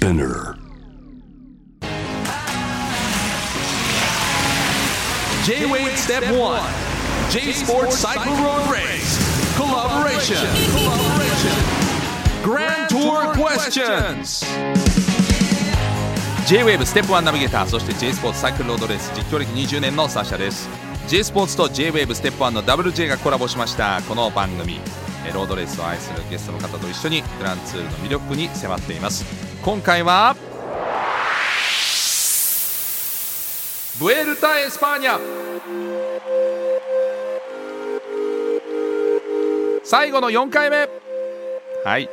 Spinner. J-Wave Step 1 J Sports Cycle Road Race. Collaboration. Collaboration. Grand Tour Questions. J-Wave ステップ1ナビゲーターそして J スポーツサイクルロードレース実況歴20年のサーシャです。J スポーツと J-Wave ステップ1の WJ がコラボしました。この番組。えーロードレースを愛するゲストの方と一緒にグランツールの魅力に迫っています今回はブエルタ・エスパーニャ。最後の4回目。はい、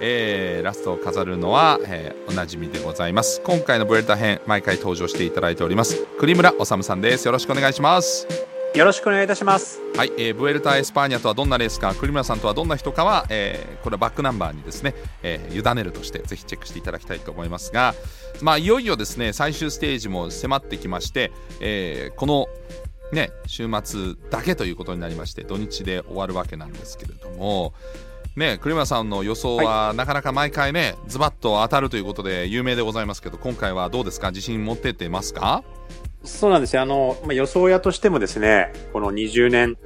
えーラストを飾るのは、えーおなじみでございます。今回のブエルタ編毎回登場していただいております。栗村治さんです。よろしくお願いします。よろしくお願いいたします。はい、えーブエルタ・エスパーニャとはどんなレースか栗村さんとはどんな人かは、えーこれはバックナンバーにですね、えー委ねるとしてぜひチェックしていただきたいと思いますが、まあ、いよいよですね最終ステージも迫ってきまして、えーこのね週末だけということになりまして土日で終わるわけなんですけれども。ね、栗村さんの予想はなかなか毎回ね、ズバッと当たるということで有名でございますけど今回はどうですか？自信持ってってますか？そうなんですよ。あの、まあ、予想屋としてもですね、この20年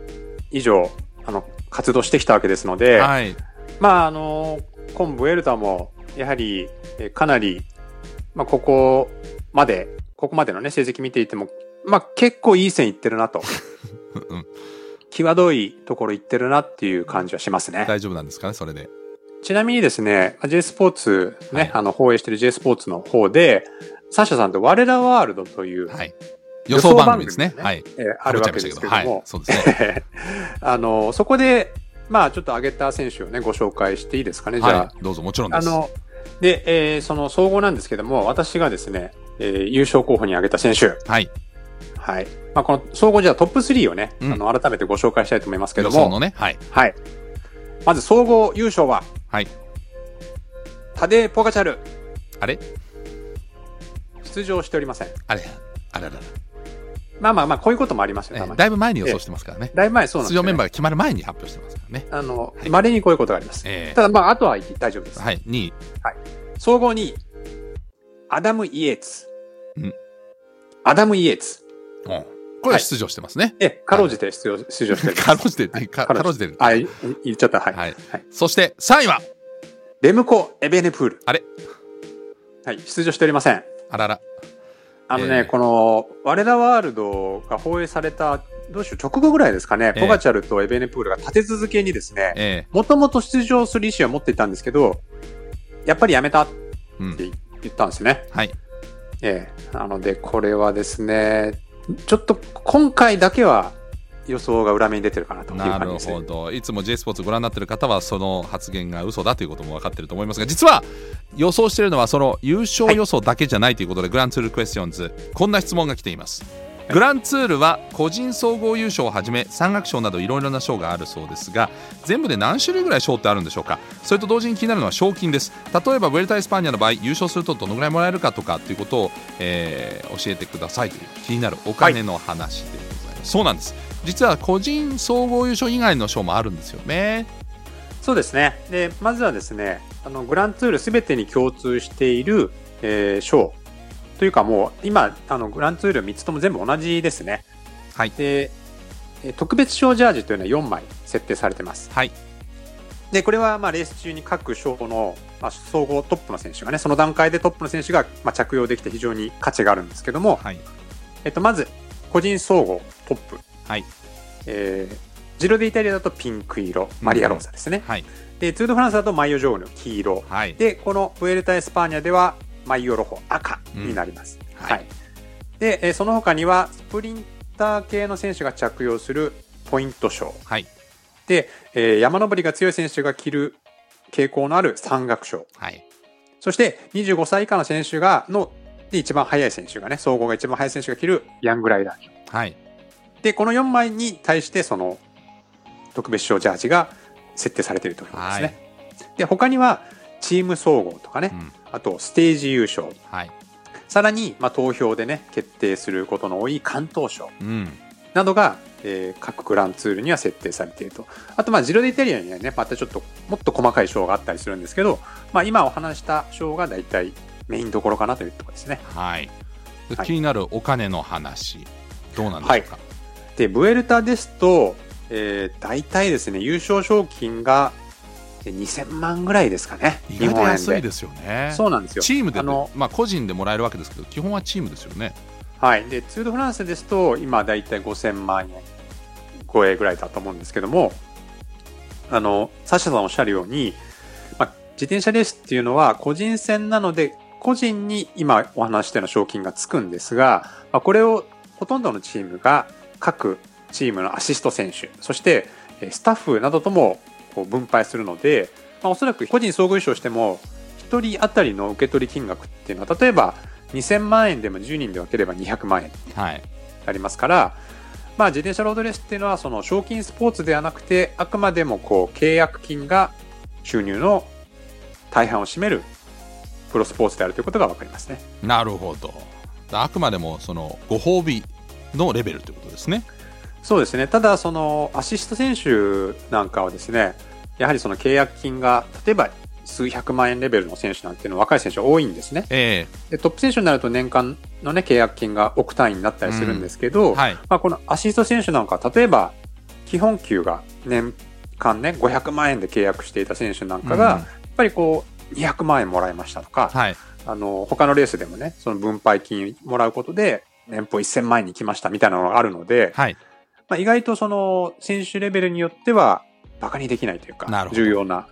以上、あの、活動してきたわけですので、はいまあ、あの、コンブエルタも、やはり、えーかなり、まあ、ここまで、ここまでのね、成績見ていても、まあ、結構いい線いってるなと。うん際どいところいってるなっていう感じはしますね。大丈夫なんですかねそれでちなみにですね、まあ J スポーツね、はい。あの、放映してる J スポーツの方で、サッシャさんと我らワールドという、はい。予想番組ですね。はい。えーあるわけですけども、はい、そうですね。あの、そこで、まあちょっと上げた選手をね、ご紹介していいですかね、じゃあ。はい、どうぞもちろんです。あの、で、えーその総合なんですけども、私がですね、えー優勝候補に挙げた選手、はい、はい。まあこの総合じゃあトップ3をね、うん。あの、改めてご紹介したいと思いますけども、予想のね、はい、はい。まず総合優勝は、はい。タデー・ポガチャル、あれ？出場しておりません。あれ？あららら、まあまあまあ、こういうこともありますよ、たまに。えーだいぶ前に予想してますからね。だいぶ前そうなんですよ、ね。出場メンバーが決まる前に発表してますからね。あのは、い稀にこういうことがあります。えただまあ、あとは大丈夫です。ー、はい、2位、総合2位、アダム・イエーツ。んアダム・イエーツ。うんこれは出場してますね。え、かろうじて出場出場してる。かろうじて、かかろうじてる。あ、い言っちゃった。はい。はいはい。そして3位は、レムコ・エベネプール。あれ？はい、出場しておりません。あらら、あのね、えーこの、我らワールドが放映された、どうしよう、直後ぐらいですかね、ええポガチャルとエベネプールが立て続けにですね、えもともと出場する意思は持っていたんですけど、やっぱりやめたって言ったんですね。はい、ええ。なので、これはですね、ちょっと今回だけは予想が裏目に出てるかなというなる感じですね。ほど。いつも J スポーツご覧になってる方は、その発言が嘘だということも分かってると思いますが、実は予想しているのは、その優勝予想だけじゃないということで、グランツールクエスチョンズ、こんな質問が来ています。グランツールは個人総合優勝をはじめ山岳賞などいろいろな賞があるそうですが全部で何種類ぐらい賞ってあるんでしょうか？それと同時に気になるのは賞金です。例えばブエルタ・エスパーニャの場合優勝するとどのぐらいもらえるかとかっていうことを、えー教えてくださいという気になるお金の話でございます、そうなんです。実は個人総合優勝以外の賞もあるんですよね。そうですね。で、まずはですね、あの、グランツールすべてに共通している、えー賞。というかもう、今、あの、グランツール3つとも全部同じですね。はいで、えー特別賞ジャージというのは4枚設定されてます。はいで、これはまあレース中に各賞の、まあ、総合トップの選手がね、その段階でトップの選手が、まあ、着用できて非常に価値があるんですけども、はいえっと、まず、個人総合トップ。はいえージロデイタリアだとピンク色、マリアローサですね。はいで、ツール・ド・フランスだとマイヨ・ジョーヌ、黄色。はいで、このブエルタ・エスパーニャでは、マイヨ・ロホ、赤になります。うんはい。で、えーその他には、スプリンター系の選手が着用するポイント賞。はいで、えー山登りが強い選手が着る傾向のある山岳賞。はいそして、25歳以下の選手が、の、で、一番速い選手がね、総合が一番速い選手が着るヤングライダー賞。はいで、この4枚に対して、その、特別賞ジャージが設定されているということですね。で、他には、チーム総合とかね、うんあと、ステージ優勝。はい。さらに、まあ、投票でね、決定することの多い関東賞。うん。などが、えー各グランツールには設定されていると。あと、まあ、ジロデイタリアにはね、またちょっと、もっと細かい賞があったりするんですけど、まあ、今お話した賞が大体メインどころかなというところですね。はい、ではい。気になるお金の話どうなんでしょうか、で、ブエルタですと、えー、大体ですね、優勝賞金がえ2000万ぐらいですかね。意外と安いですよねそうなんですよ。チームであの、まあ、個人でもらえるわけですけど基本はチームですよねはい。で、ツール・ド・フランスですと、今大体5000万円超えぐらいだと思うんですけども、あの、サッシャさんおっしゃるように、まあ、自転車レースっていうのは個人戦なので、個人に今お話したような賞金がつくんですが、まあ、これをほとんどのチームが各チームのアシスト選手、そしてえースタッフなどともこう分配するので、まあ、おそらく個人総合優勝しても、1人当たりの受け取り金額っていうのは、例えば2000万円でも10人で分ければ200万円はい。ありますから、まあ、自転車ロードレースっていうのはその賞金スポーツではなくてあくまでもこう契約金が収入の大半を占めるプロスポーツであるということが分かりますね。なるほど。あくまでもそのご褒美のレベルということですねそうですね。ただそのアシスト選手なんかはですねやはりその契約金が例えば数百万円レベルの選手なんていうのは若い選手多いんですね。えでトップ選手になると年間の、ね、契約金が億単位になったりするんですけど、えはい。まあ、このアシスト選手なんかは例えば基本給が年間ね500万円で契約していた選手なんかが、うん。やっぱりこう200万円もらいましたとか、はい。あの他のレースでもねその分配金もらうことで年俸1000万円に来ましたみたいなのがあるので、はいまあ、意外とその選手レベルによってはバカにできないというか重要な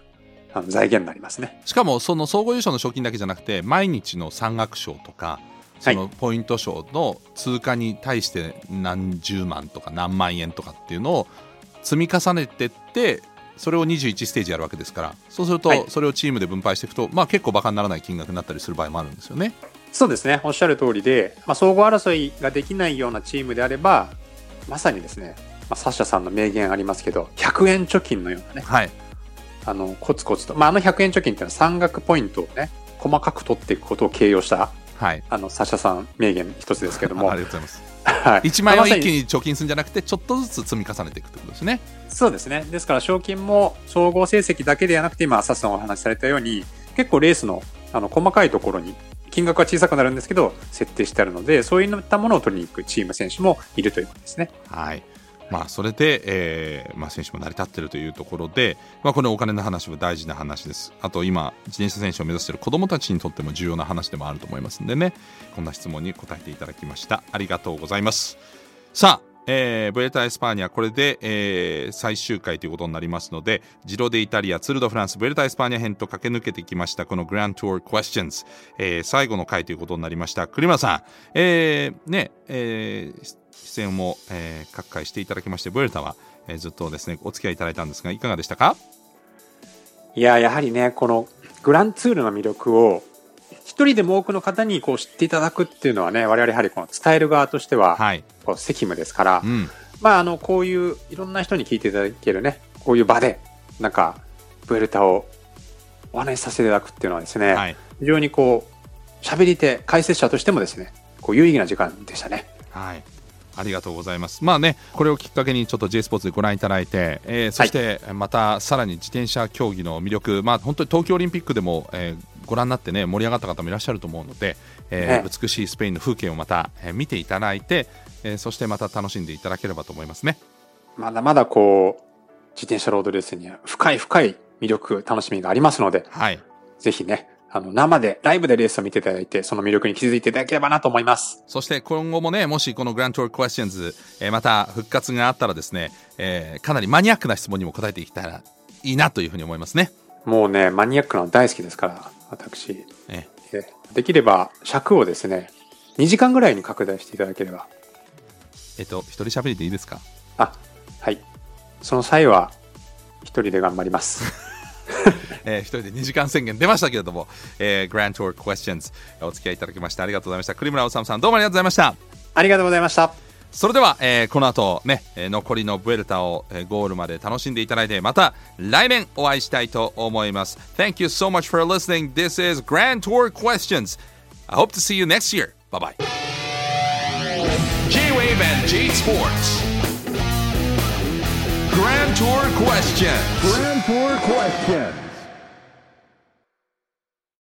財源になりますね。しかもその総合優勝の賞金だけじゃなくて毎日の山岳賞とかそのポイント賞の通過に対して何十万とか何万円とかっていうのを積み重ねてってそれを21ステージやるわけですからそうするはいとそれをチームで分配していくと、まあ、結構バカにならない金額になったりする場合もあるんですよね。そうですねおっしゃる通りで、まあ、総合争いができないようなチームであればまさにですね、まあ、サッシャさんの名言ありますけど100円貯金のようなねはい、あのコツコツと、まあ、あの100円貯金っていうのは山岳ポイントをね細かく取っていくことを形容したはい、あのサッシャさん名言一つですけどあも。ありがとうございます。はい。1万円を一気に貯金するんじゃなくてちょっとずつ積み重ねていくってことですね。そうですね。ですから賞金も総合成績だけではなくて今サッシャさんお話しされたように結構レースのあの細かいところに金額は小さくなるんですけど設定してあるのでそういったものを取りに行くチーム選手もいるということですね。はいまあ、それで、えーまあ、選手も成り立っているというところで、まあ、このお金の話は大事な話です。あと今、自転車選手を目指している子どもたちにとっても重要な話でもあると思いますんでね、こんな質問に答えていただきました。ありがとうございます。さあ、えー、ブエルタ・エスパーニャ、これで、えー最終回ということになりますので、ジロデイタリア、ツール・ド・フランス、ブエルタ・エスパーニャ編と駆け抜けてきました、このグラントゥア Questions、えー最後の回ということになりました。栗村さん、えーね、えー出演も、えー各回していただきまして、ブエルタは、えーずっとですね、お付き合いいただいたんですが、いかがでしたか？いややはりねこのグランツールの魅力を一人でも多くの方にこう知っていただくっていうのはね我々やはりこの伝える側としてははい。こう責務ですから、うん。まああのこういういろんな人に聞いていただけるねこういう場でなんかブエルタをお話しさせていただくっていうのはですね、はい。非常にこう喋り手解説者としてもですねこう有意義な時間でしたね。はい。ありがとうございます。まあね、これをきっかけにちょっと J スポーツでご覧いただいて、えーそしてまたさらに自転車競技の魅力、まあ本当に東京オリンピックでも、えーご覧になってね盛り上がった方もいらっしゃると思うので、えーね美しいスペインの風景をまた、えー見ていただいて、えーそしてまた楽しんでいただければと思いますね。まだまだこう自転車ロードレースには深い深い魅力楽しみがありますのではい。ぜひねあの生でライブでレースを見ていただいてその魅力に気づいていただければなと思います。そして今後もね、もしこのグラントールクエスチョンズ、えーまた復活があったらですね、えーかなりマニアックな質問にも答えていけたらいいなというふうに思いますね。もうねマニアックなの大好きですから私。ええ。できれば尺をですね2時間ぐらいに拡大していただければ。えっと、一人喋りでいいですか？あはい。その際は一人で頑張ります。えー、一人で2時間宣言出ましたけれども、えー、グラントールクエスチョンズお付き合いいただきましてありがとうございました。栗村治さんどうもありがとうございました。ありがとうございましたそれでは、えーこの後ね、え残りのブエルタを、えゴールまで楽しんでいただいてまた来年お会いしたいと思います Thank you so much for listening This is Grand Tour Questions I hope to see you next year Bye bye J-Wave and J Sports Grand Tour Questions Grand Tour question.